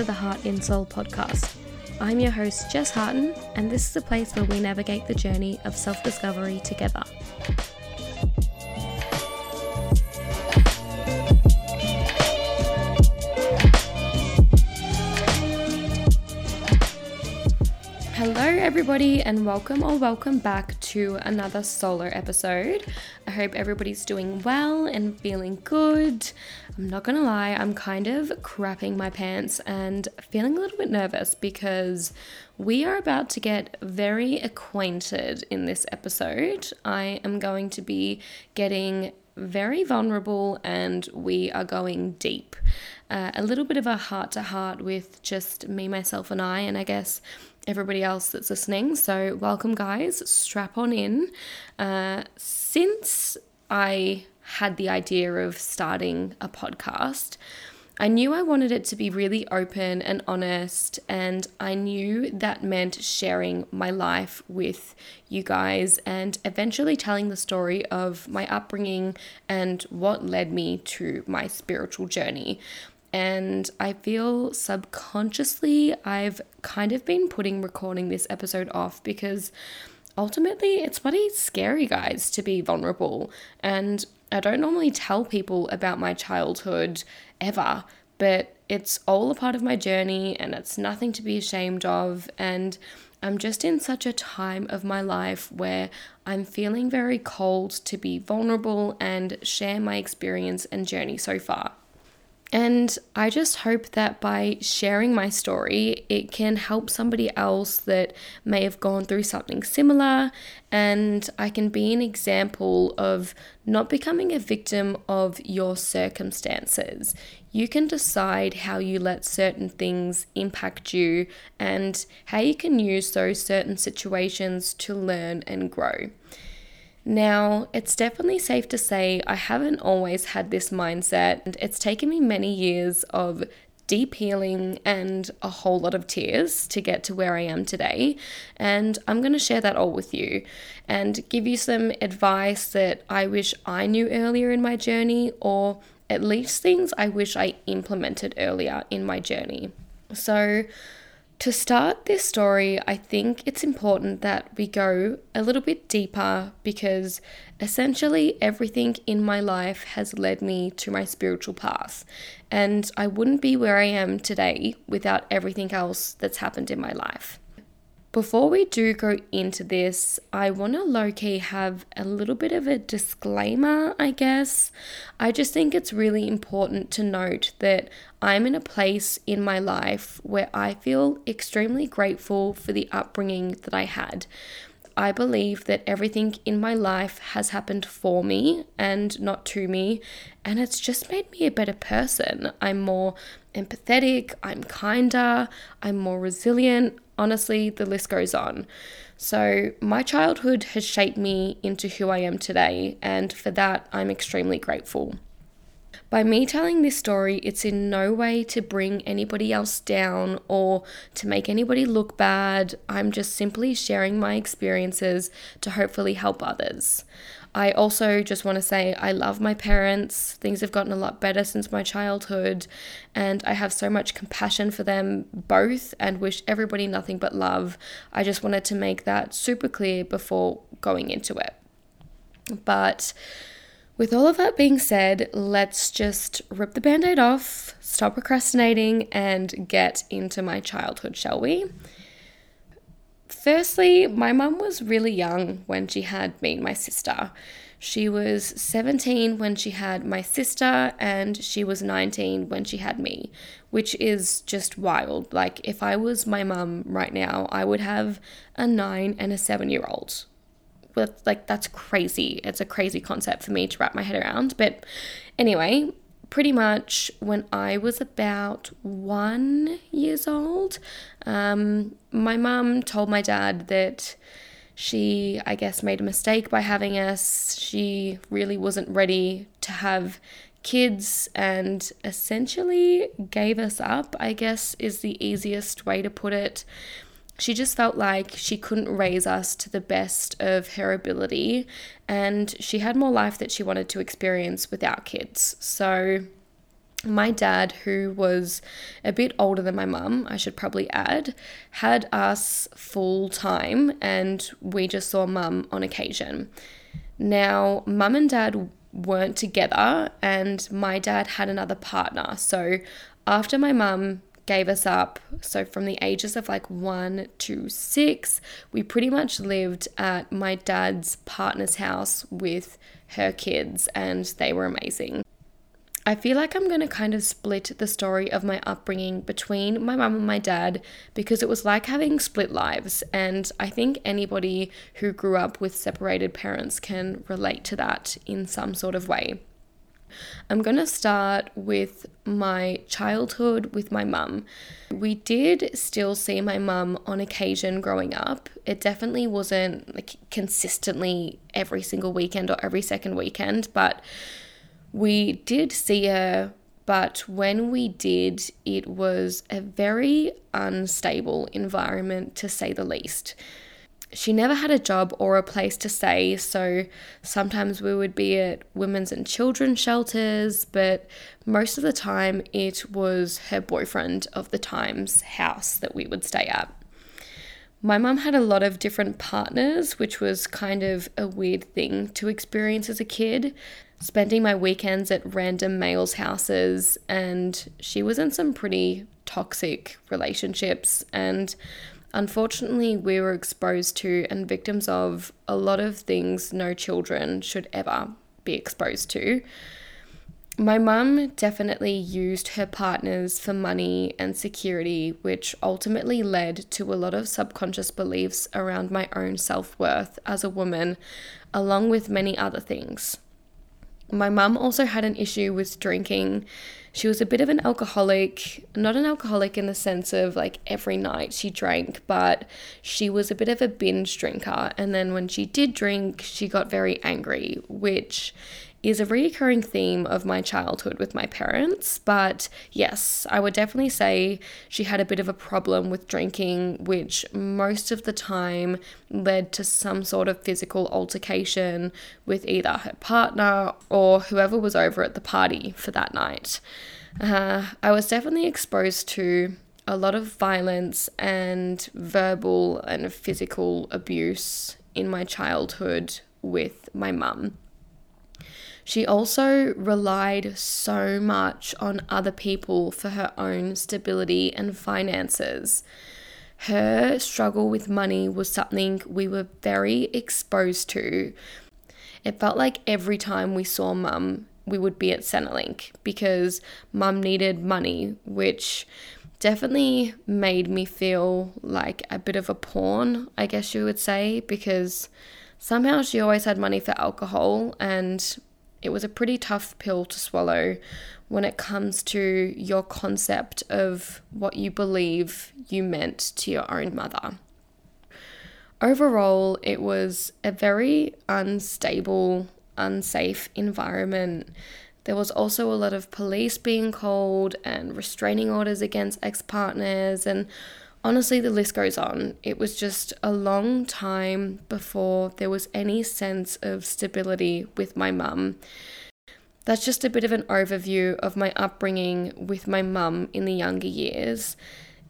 to the Hart in Soul podcast. I'm your host, Jess Hartin, and this is a place where we navigate the journey of self discovery together. Everybody, and welcome or welcome back to another solo episode. I hope everybody's doing well and feeling good. I'm not gonna lie, I'm kind of crapping my pants and feeling a little bit nervous because we are about to get very acquainted in this episode. I am going to be getting very vulnerable and we are going deep. Uh, a little bit of a heart to heart with just me, myself, and I, and I guess everybody else that's listening. So, welcome, guys. Strap on in. Uh, since I had the idea of starting a podcast, I knew I wanted it to be really open and honest, and I knew that meant sharing my life with you guys and eventually telling the story of my upbringing and what led me to my spiritual journey. And I feel subconsciously I've kind of been putting recording this episode off because ultimately it's bloody scary, guys, to be vulnerable. And I don't normally tell people about my childhood ever, but it's all a part of my journey and it's nothing to be ashamed of. And I'm just in such a time of my life where I'm feeling very cold to be vulnerable and share my experience and journey so far. And I just hope that by sharing my story, it can help somebody else that may have gone through something similar. And I can be an example of not becoming a victim of your circumstances. You can decide how you let certain things impact you and how you can use those certain situations to learn and grow. Now, it's definitely safe to say I haven't always had this mindset, and it's taken me many years of deep healing and a whole lot of tears to get to where I am today. And I'm going to share that all with you and give you some advice that I wish I knew earlier in my journey, or at least things I wish I implemented earlier in my journey. So, to start this story, I think it's important that we go a little bit deeper because essentially everything in my life has led me to my spiritual path. And I wouldn't be where I am today without everything else that's happened in my life. Before we do go into this, I want to low key have a little bit of a disclaimer, I guess. I just think it's really important to note that I'm in a place in my life where I feel extremely grateful for the upbringing that I had. I believe that everything in my life has happened for me and not to me, and it's just made me a better person. I'm more empathetic, I'm kinder, I'm more resilient, Honestly, the list goes on. So, my childhood has shaped me into who I am today, and for that, I'm extremely grateful. By me telling this story, it's in no way to bring anybody else down or to make anybody look bad. I'm just simply sharing my experiences to hopefully help others. I also just want to say I love my parents. Things have gotten a lot better since my childhood, and I have so much compassion for them both and wish everybody nothing but love. I just wanted to make that super clear before going into it. But with all of that being said, let's just rip the band aid off, stop procrastinating, and get into my childhood, shall we? Firstly, my mum was really young when she had me and my sister. She was 17 when she had my sister, and she was 19 when she had me, which is just wild. Like, if I was my mum right now, I would have a nine and a seven year old. But, like, that's crazy. It's a crazy concept for me to wrap my head around. But anyway, pretty much when I was about one years old, um, my mum told my dad that she, I guess, made a mistake by having us. She really wasn't ready to have kids and essentially gave us up, I guess, is the easiest way to put it. She just felt like she couldn't raise us to the best of her ability, and she had more life that she wanted to experience without kids. So my dad, who was a bit older than my mum, I should probably add, had us full time and we just saw mum on occasion. Now, mum and dad weren't together and my dad had another partner. So, after my mum gave us up, so from the ages of like one to six, we pretty much lived at my dad's partner's house with her kids and they were amazing. I feel like I'm going to kind of split the story of my upbringing between my mum and my dad because it was like having split lives. And I think anybody who grew up with separated parents can relate to that in some sort of way. I'm going to start with my childhood with my mum. We did still see my mum on occasion growing up. It definitely wasn't like consistently every single weekend or every second weekend, but we did see her, but when we did, it was a very unstable environment to say the least. She never had a job or a place to stay, so sometimes we would be at women's and children's shelters, but most of the time it was her boyfriend of the time's house that we would stay at. My mum had a lot of different partners, which was kind of a weird thing to experience as a kid. Spending my weekends at random males' houses, and she was in some pretty toxic relationships. And unfortunately, we were exposed to and victims of a lot of things no children should ever be exposed to. My mum definitely used her partners for money and security, which ultimately led to a lot of subconscious beliefs around my own self worth as a woman, along with many other things. My mum also had an issue with drinking. She was a bit of an alcoholic, not an alcoholic in the sense of like every night she drank, but she was a bit of a binge drinker. And then when she did drink, she got very angry, which is a recurring theme of my childhood with my parents. But yes, I would definitely say she had a bit of a problem with drinking, which most of the time led to some sort of physical altercation with either her partner or whoever was over at the party for that night. Uh, I was definitely exposed to a lot of violence and verbal and physical abuse in my childhood with my mum. She also relied so much on other people for her own stability and finances. Her struggle with money was something we were very exposed to. It felt like every time we saw mum, we would be at Centrelink because mum needed money, which definitely made me feel like a bit of a pawn, I guess you would say, because somehow she always had money for alcohol and it was a pretty tough pill to swallow when it comes to your concept of what you believe you meant to your own mother. Overall, it was a very unstable, unsafe environment. There was also a lot of police being called and restraining orders against ex partners, and honestly, the list goes on. It was just a long time before there was any sense of stability with my mum. That's just a bit of an overview of my upbringing with my mum in the younger years.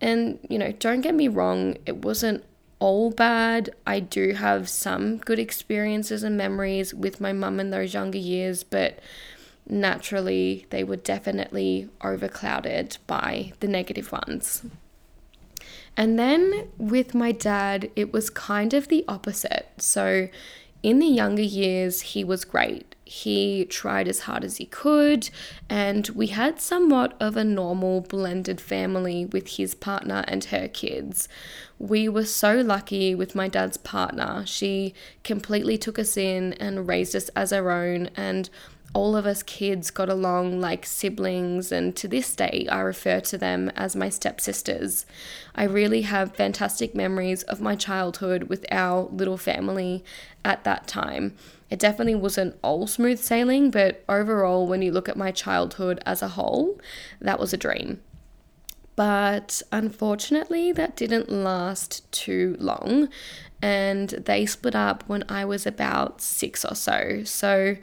And, you know, don't get me wrong, it wasn't all bad. I do have some good experiences and memories with my mum in those younger years, but naturally, they were definitely overclouded by the negative ones. And then with my dad, it was kind of the opposite. So in the younger years, he was great. He tried as hard as he could, and we had somewhat of a normal blended family with his partner and her kids. We were so lucky with my dad's partner. She completely took us in and raised us as our own, and all of us kids got along like siblings, and to this day, I refer to them as my stepsisters. I really have fantastic memories of my childhood with our little family at that time. It definitely wasn't all smooth sailing, but overall, when you look at my childhood as a whole, that was a dream. But unfortunately, that didn't last too long, and they split up when I was about six or so. So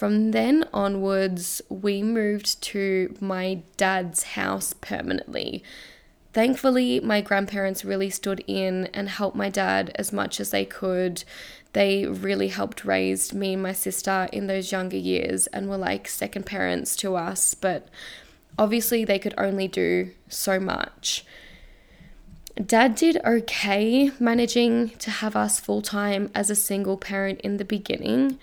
from then onwards, we moved to my dad's house permanently. Thankfully, my grandparents really stood in and helped my dad as much as they could. They really helped raise me and my sister in those younger years and were like second parents to us, but obviously they could only do so much. Dad did okay managing to have us full time as a single parent in the beginning.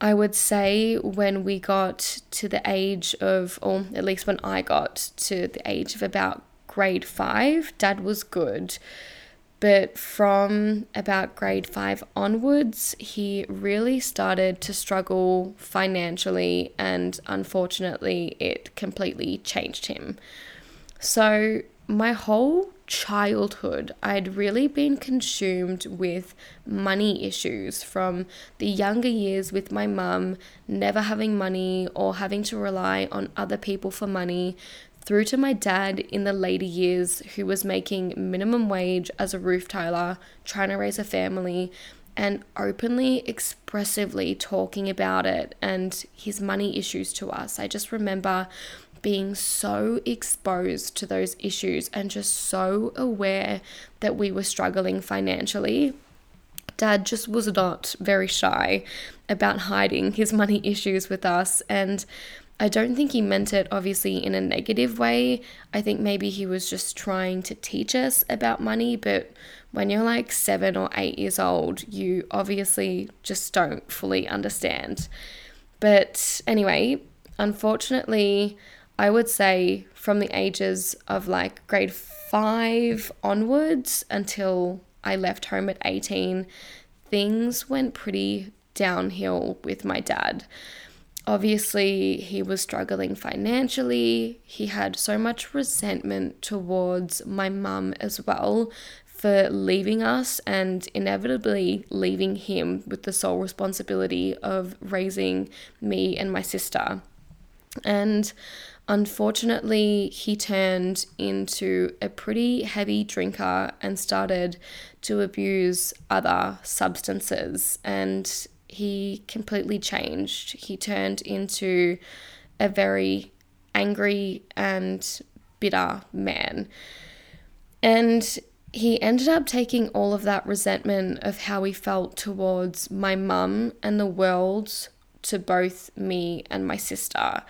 I would say when we got to the age of, or at least when I got to the age of about grade five, dad was good. But from about grade five onwards, he really started to struggle financially, and unfortunately, it completely changed him. So, my whole childhood, I'd really been consumed with money issues from the younger years with my mum never having money or having to rely on other people for money through to my dad in the later years, who was making minimum wage as a roof tiler, trying to raise a family, and openly, expressively talking about it and his money issues to us. I just remember being so exposed to those issues and just so aware that we were struggling financially. Dad just was not very shy about hiding his money issues with us, and I don't think he meant it obviously in a negative way. I think maybe he was just trying to teach us about money, but when you're like seven or eight years old, you obviously just don't fully understand. But anyway, unfortunately, I would say from the ages of like grade five onwards until I left home at 18, things went pretty downhill with my dad obviously he was struggling financially. He had so much resentment towards my mum as well for leaving us and inevitably leaving him with the sole responsibility of raising me and my sister. And unfortunately, he turned into a pretty heavy drinker and started to abuse other substances. And he completely changed. He turned into a very angry and bitter man. And he ended up taking all of that resentment of how he felt towards my mum and the world to both me and my sister.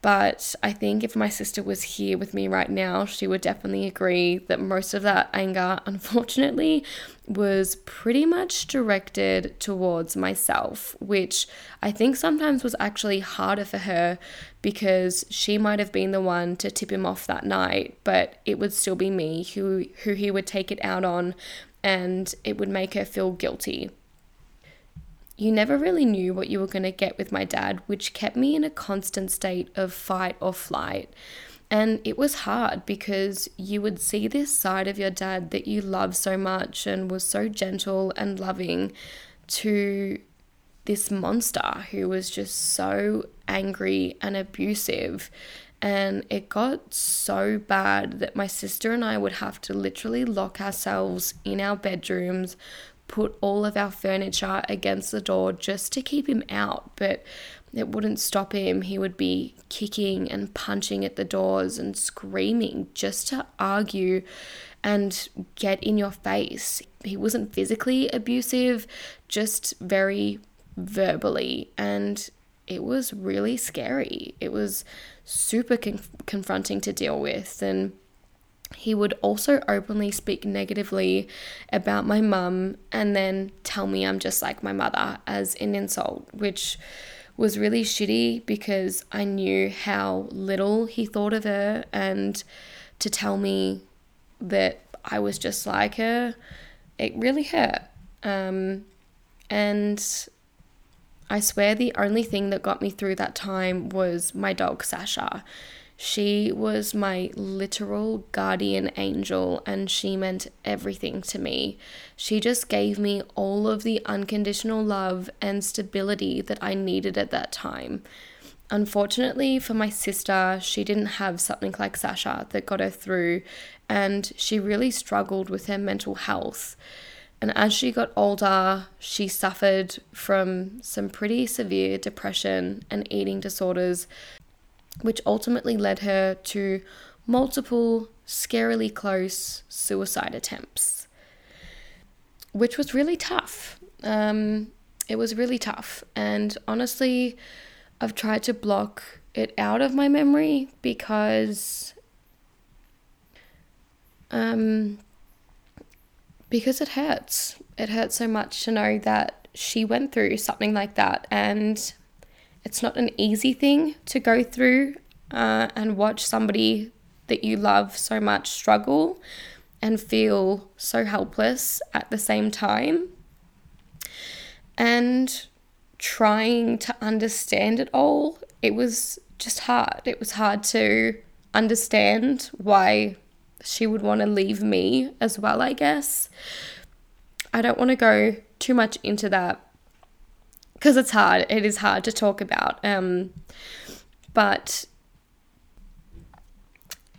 But I think if my sister was here with me right now, she would definitely agree that most of that anger, unfortunately, was pretty much directed towards myself, which I think sometimes was actually harder for her because she might have been the one to tip him off that night, but it would still be me who who he would take it out on and it would make her feel guilty you never really knew what you were going to get with my dad, which kept me in a constant state of fight or flight. And it was hard because you would see this side of your dad that you love so much and was so gentle and loving to this monster who was just so angry and abusive. And it got so bad that my sister and I would have to literally lock ourselves in our bedrooms, put all of our furniture against the door just to keep him out, but it wouldn't stop him. He would be kicking and punching at the doors and screaming just to argue and get in your face. He wasn't physically abusive, just very verbally. And it was really scary. It was super conf- confronting to deal with. And he would also openly speak negatively about my mum and then tell me I'm just like my mother as an insult, which was really shitty because I knew how little he thought of her and to tell me that I was just like her, it really hurt. Um, and I swear the only thing that got me through that time was my dog Sasha. She was my literal guardian angel and she meant everything to me. She just gave me all of the unconditional love and stability that I needed at that time. Unfortunately for my sister, she didn't have something like Sasha that got her through, and she really struggled with her mental health. And as she got older, she suffered from some pretty severe depression and eating disorders, which ultimately led her to multiple scarily close suicide attempts, which was really tough. Um, it was really tough. And honestly, I've tried to block it out of my memory because um because it hurts. It hurts so much to know that she went through something like that and it's not an easy thing to go through uh, and watch somebody that you love so much struggle and feel so helpless at the same time. And trying to understand it all, it was just hard. It was hard to understand why she would want to leave me as well, I guess. I don't want to go too much into that because it's hard. It is hard to talk about. Um, but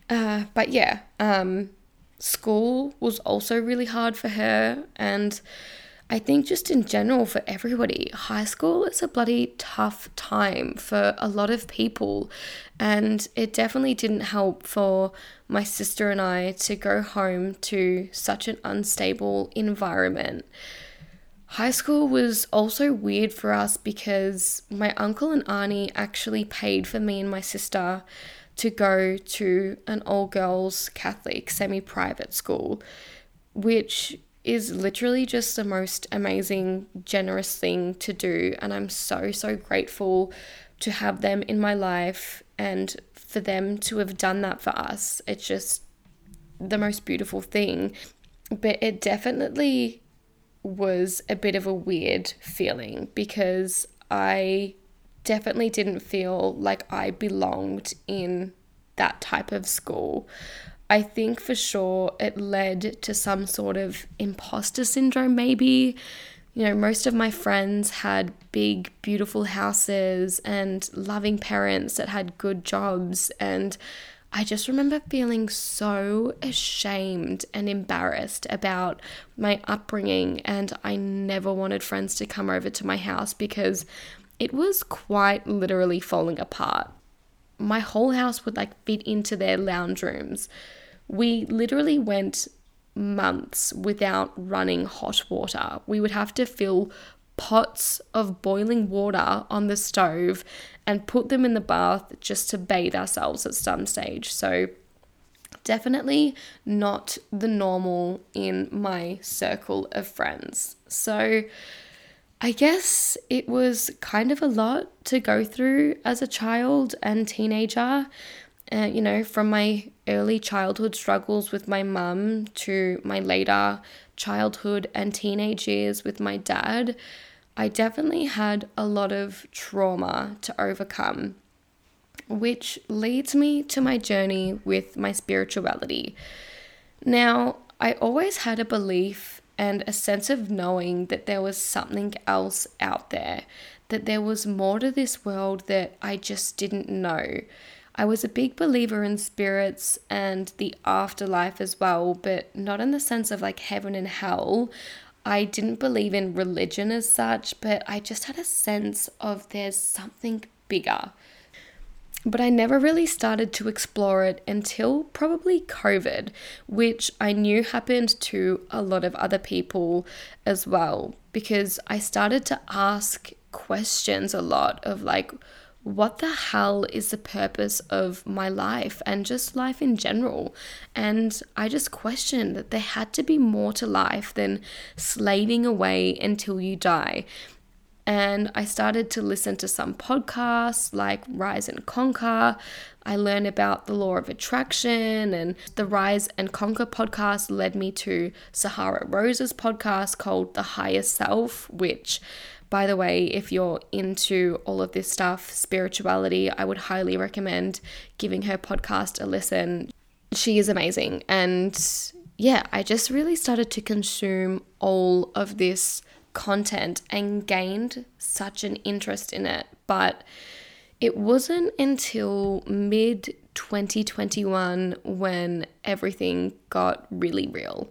uh, but yeah, um, school was also really hard for her, and I think just in general for everybody, high school is a bloody tough time for a lot of people. And it definitely didn't help for my sister and I to go home to such an unstable environment. High school was also weird for us because my uncle and auntie actually paid for me and my sister to go to an all girls Catholic semi private school, which is literally just the most amazing, generous thing to do. And I'm so, so grateful to have them in my life and for them to have done that for us. It's just the most beautiful thing. But it definitely was a bit of a weird feeling because I definitely didn't feel like I belonged in that type of school. I think for sure it led to some sort of imposter syndrome, maybe. You know, most of my friends had big, beautiful houses and loving parents that had good jobs. And I just remember feeling so ashamed and embarrassed about my upbringing. And I never wanted friends to come over to my house because it was quite literally falling apart. My whole house would like fit into their lounge rooms we literally went months without running hot water. We would have to fill pots of boiling water on the stove and put them in the bath just to bathe ourselves at some stage. So, definitely not the normal in my circle of friends. So, I guess it was kind of a lot to go through as a child and teenager uh, you know, from my early childhood struggles with my mum to my later childhood and teenage years with my dad, I definitely had a lot of trauma to overcome, which leads me to my journey with my spirituality. Now, I always had a belief and a sense of knowing that there was something else out there, that there was more to this world that I just didn't know. I was a big believer in spirits and the afterlife as well, but not in the sense of like heaven and hell. I didn't believe in religion as such, but I just had a sense of there's something bigger. But I never really started to explore it until probably COVID, which I knew happened to a lot of other people as well, because I started to ask questions a lot of like, what the hell is the purpose of my life and just life in general? And I just questioned that there had to be more to life than slaving away until you die. And I started to listen to some podcasts like Rise and Conquer. I learned about the law of attraction, and the Rise and Conquer podcast led me to Sahara Rose's podcast called The Higher Self, which by the way, if you're into all of this stuff, spirituality, I would highly recommend giving her podcast a listen. She is amazing. And yeah, I just really started to consume all of this content and gained such an interest in it. But it wasn't until mid 2021 when everything got really real.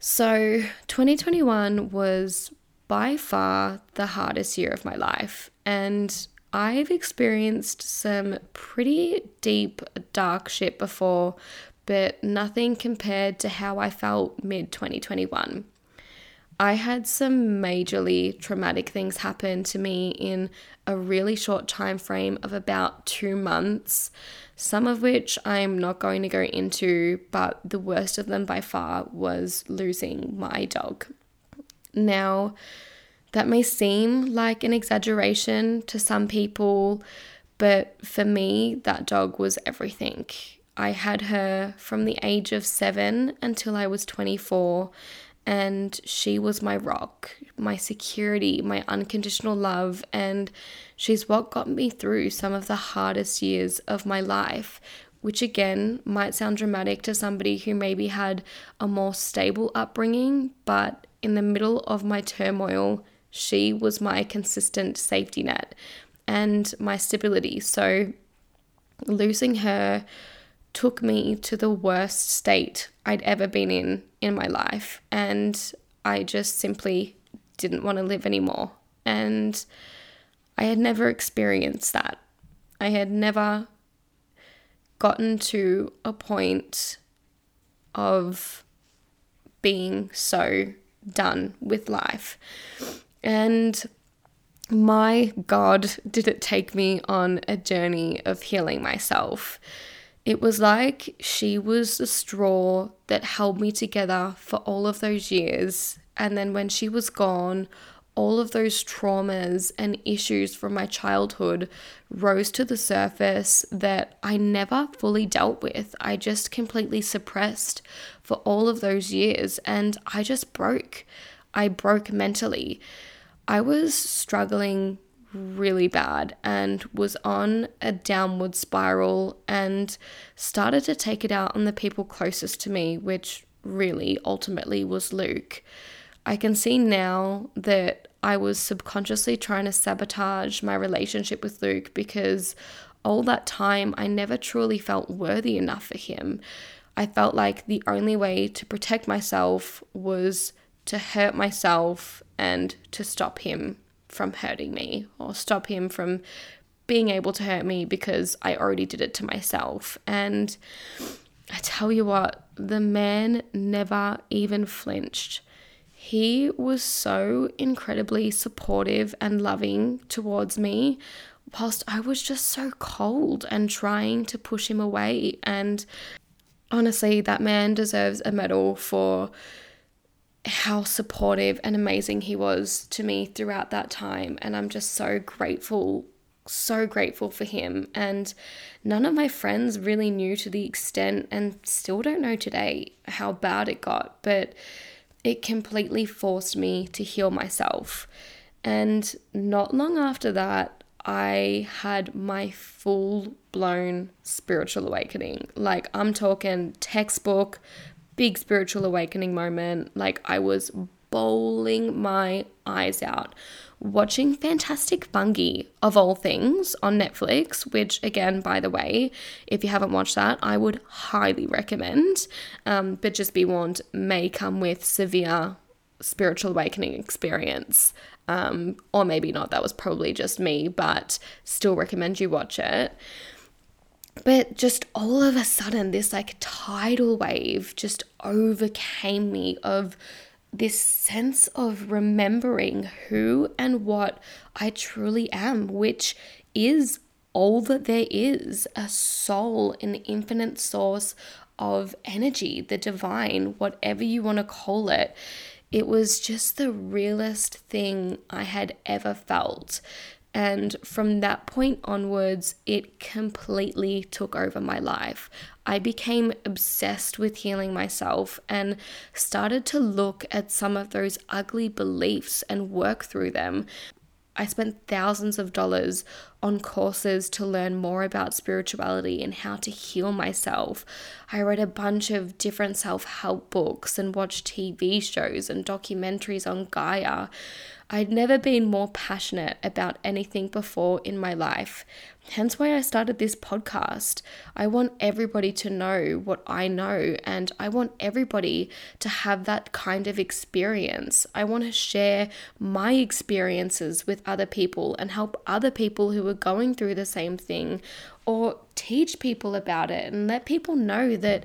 So, 2021 was by far the hardest year of my life, and I've experienced some pretty deep, dark shit before, but nothing compared to how I felt mid 2021. I had some majorly traumatic things happen to me in a really short time frame of about 2 months, some of which I'm not going to go into, but the worst of them by far was losing my dog. Now, that may seem like an exaggeration to some people, but for me, that dog was everything. I had her from the age of seven until I was 24, and she was my rock, my security, my unconditional love, and she's what got me through some of the hardest years of my life, which again might sound dramatic to somebody who maybe had a more stable upbringing, but in the middle of my turmoil, she was my consistent safety net and my stability. So losing her took me to the worst state I'd ever been in in my life. And I just simply didn't want to live anymore. And I had never experienced that. I had never gotten to a point of being so done with life. And my God, did it take me on a journey of healing myself. It was like she was the straw that held me together for all of those years. And then when she was gone, all of those traumas and issues from my childhood rose to the surface that I never fully dealt with. I just completely suppressed for all of those years and I just broke. I broke mentally. I was struggling really bad and was on a downward spiral and started to take it out on the people closest to me, which really ultimately was Luke. I can see now that I was subconsciously trying to sabotage my relationship with Luke because all that time I never truly felt worthy enough for him. I felt like the only way to protect myself was to hurt myself and to stop him from hurting me or stop him from being able to hurt me because I already did it to myself. And I tell you what, the man never even flinched. He was so incredibly supportive and loving towards me, whilst I was just so cold and trying to push him away. And honestly, that man deserves a medal for how supportive and amazing he was to me throughout that time. And I'm just so grateful, so grateful for him. And none of my friends really knew to the extent, and still don't know today, how bad it got. But it completely forced me to heal myself. And not long after that, I had my full blown spiritual awakening. Like, I'm talking textbook, big spiritual awakening moment. Like I was bowling my eyes out watching Fantastic Fungi of all things on Netflix, which again, by the way, if you haven't watched that, I would highly recommend. Um, but just be warned, may come with severe spiritual awakening experience. Um, or maybe not, that was probably just me, but still recommend you watch it. But just all of a sudden, this like tidal wave just overcame me of this sense of remembering who and what I truly am, which is all that there is a soul, an infinite source of energy, the divine, whatever you want to call it. It was just the realest thing I had ever felt. And from that point onwards, it completely took over my life. I became obsessed with healing myself and started to look at some of those ugly beliefs and work through them. I spent thousands of dollars on courses to learn more about spirituality and how to heal myself. I read a bunch of different self help books and watched TV shows and documentaries on Gaia. I'd never been more passionate about anything before in my life. Hence why I started this podcast. I want everybody to know what I know, and I want everybody to have that kind of experience. I want to share my experiences with other people and help other people are going through the same thing or teach people about it and let people know that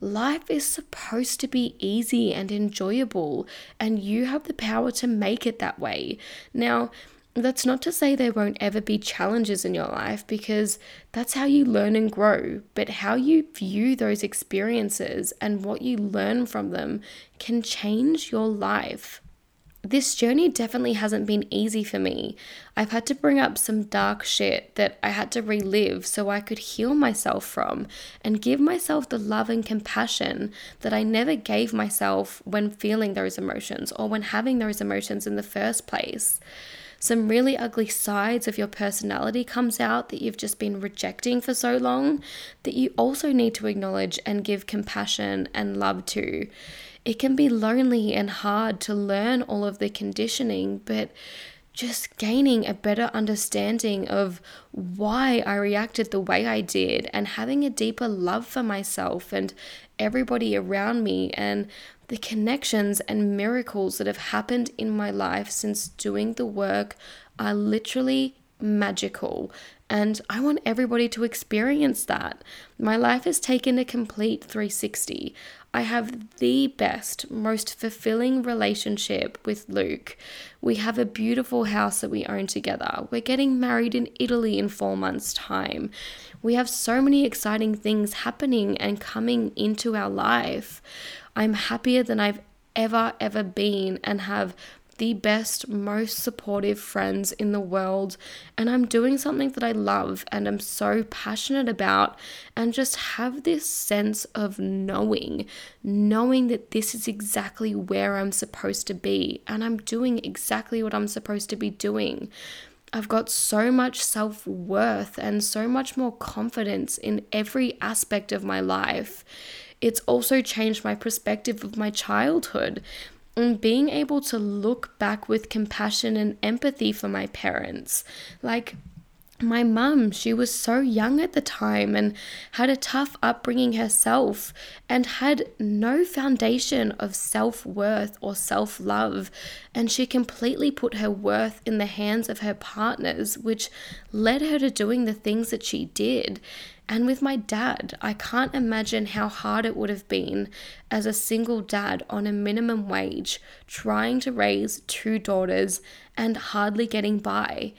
life is supposed to be easy and enjoyable, and you have the power to make it that way. Now, that's not to say there won't ever be challenges in your life because that's how you learn and grow. But how you view those experiences and what you learn from them can change your life this journey definitely hasn't been easy for me. I've had to bring up some dark shit that I had to relive so I could heal myself from and give myself the love and compassion that I never gave myself when feeling those emotions or when having those emotions in the first place. Some really ugly sides of your personality comes out that you've just been rejecting for so long that you also need to acknowledge and give compassion and love to it can be lonely and hard to learn all of the conditioning, but just gaining a better understanding of why I reacted the way I did and having a deeper love for myself and everybody around me and the connections and miracles that have happened in my life since doing the work are literally magical. And I want everybody to experience that. My life has taken a complete 360. I have the best, most fulfilling relationship with Luke. We have a beautiful house that we own together. We're getting married in Italy in four months' time. We have so many exciting things happening and coming into our life. I'm happier than I've ever, ever been and have the best, most supportive friends in the world. And I'm doing something that I love and I'm so passionate about, and just have this sense of knowing, knowing that this is exactly where I'm supposed to be, and I'm doing exactly what I'm supposed to be doing. I've got so much self worth and so much more confidence in every aspect of my life. It's also changed my perspective of my childhood and being able to look back with compassion and empathy for my parents. Like, my mum, she was so young at the time and had a tough upbringing herself and had no foundation of self worth or self love. And she completely put her worth in the hands of her partners, which led her to doing the things that she did. And with my dad, I can't imagine how hard it would have been as a single dad on a minimum wage, trying to raise two daughters and hardly getting by.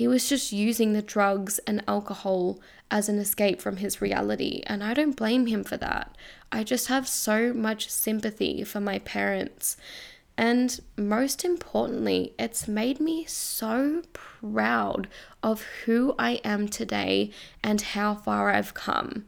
He was just using the drugs and alcohol as an escape from his reality, and I don't blame him for that. I just have so much sympathy for my parents. And most importantly, it's made me so proud of who I am today and how far I've come.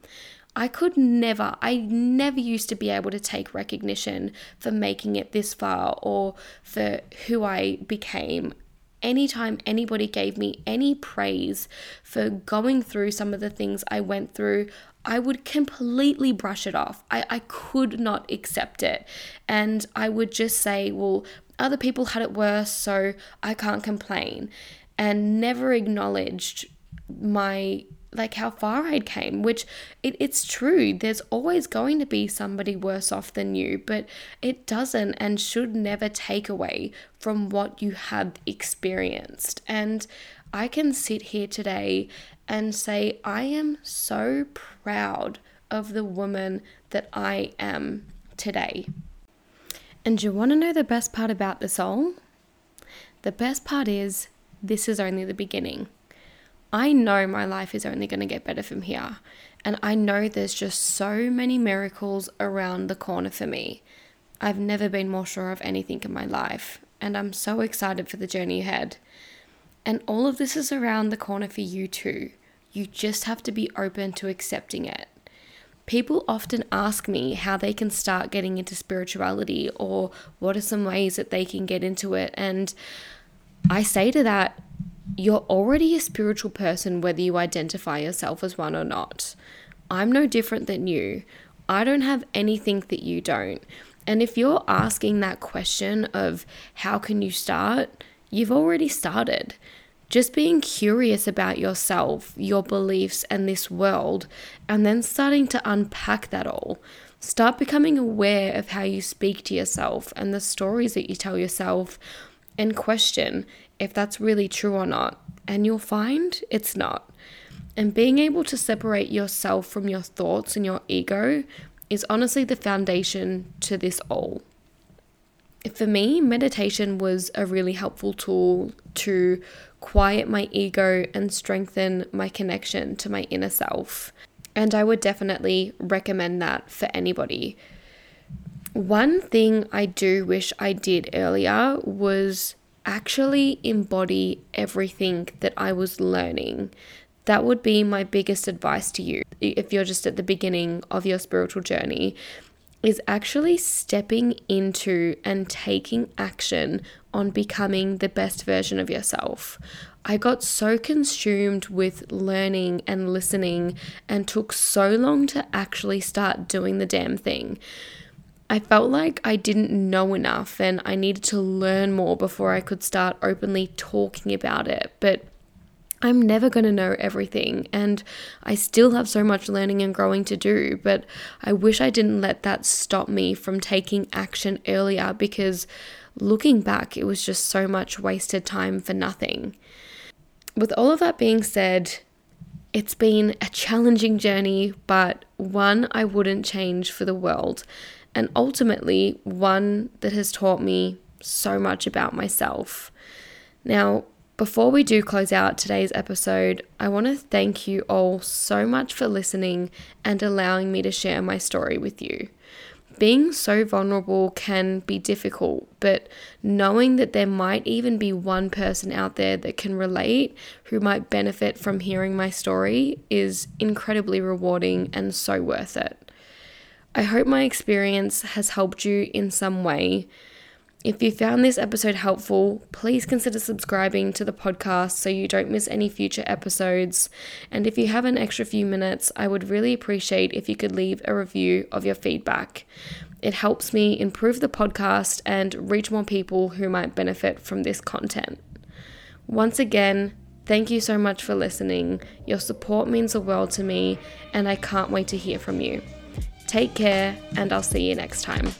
I could never, I never used to be able to take recognition for making it this far or for who I became anytime anybody gave me any praise for going through some of the things I went through, I would completely brush it off. I, I could not accept it. And I would just say, well, other people had it worse, so I can't complain. And never acknowledged my like how far I'd came, which it, it's true. There's always going to be somebody worse off than you, but it doesn't and should never take away from what you have experienced. And I can sit here today and say, I am so proud of the woman that I am today. And you want to know the best part about the soul? The best part is this is only the beginning. I know my life is only going to get better from here. And I know there's just so many miracles around the corner for me. I've never been more sure of anything in my life, and I'm so excited for the journey ahead. And all of this is around the corner for you too. You just have to be open to accepting it. People often ask me how they can start getting into spirituality or what are some ways that they can get into it. And I say to that, you're already a spiritual person whether you identify yourself as one or not. I'm no different than you. I don't have anything that you don't. And if you're asking that question of how can you start, you've already started. Just being curious about yourself, your beliefs, and this world, and then starting to unpack that all. Start becoming aware of how you speak to yourself and the stories that you tell yourself, and question if that's really true or not. And you'll find it's not. And being able to separate yourself from your thoughts and your ego is honestly the foundation to this all. For me, meditation was a really helpful tool to quiet my ego and strengthen my connection to my inner self. And I would definitely recommend that for anybody. One thing I do wish I did earlier was actually embody everything that I was learning that would be my biggest advice to you if you're just at the beginning of your spiritual journey is actually stepping into and taking action on becoming the best version of yourself. I got so consumed with learning and listening and took so long to actually start doing the damn thing. I felt like I didn't know enough and I needed to learn more before I could start openly talking about it. But I'm never going to know everything, and I still have so much learning and growing to do. But I wish I didn't let that stop me from taking action earlier because looking back, it was just so much wasted time for nothing. With all of that being said, it's been a challenging journey, but one I wouldn't change for the world, and ultimately one that has taught me so much about myself. Now, before we do close out today's episode, I want to thank you all so much for listening and allowing me to share my story with you. Being so vulnerable can be difficult, but knowing that there might even be one person out there that can relate who might benefit from hearing my story is incredibly rewarding and so worth it. I hope my experience has helped you in some way if you found this episode helpful, please consider subscribing to the podcast so you don't miss any future episodes. And if you have an extra few minutes, I would really appreciate if you could leave a review of your feedback. It helps me improve the podcast and reach more people who might benefit from this content. Once again, thank you so much for listening. Your support means the world to me, and I can't wait to hear from you. Take care, and I'll see you next time.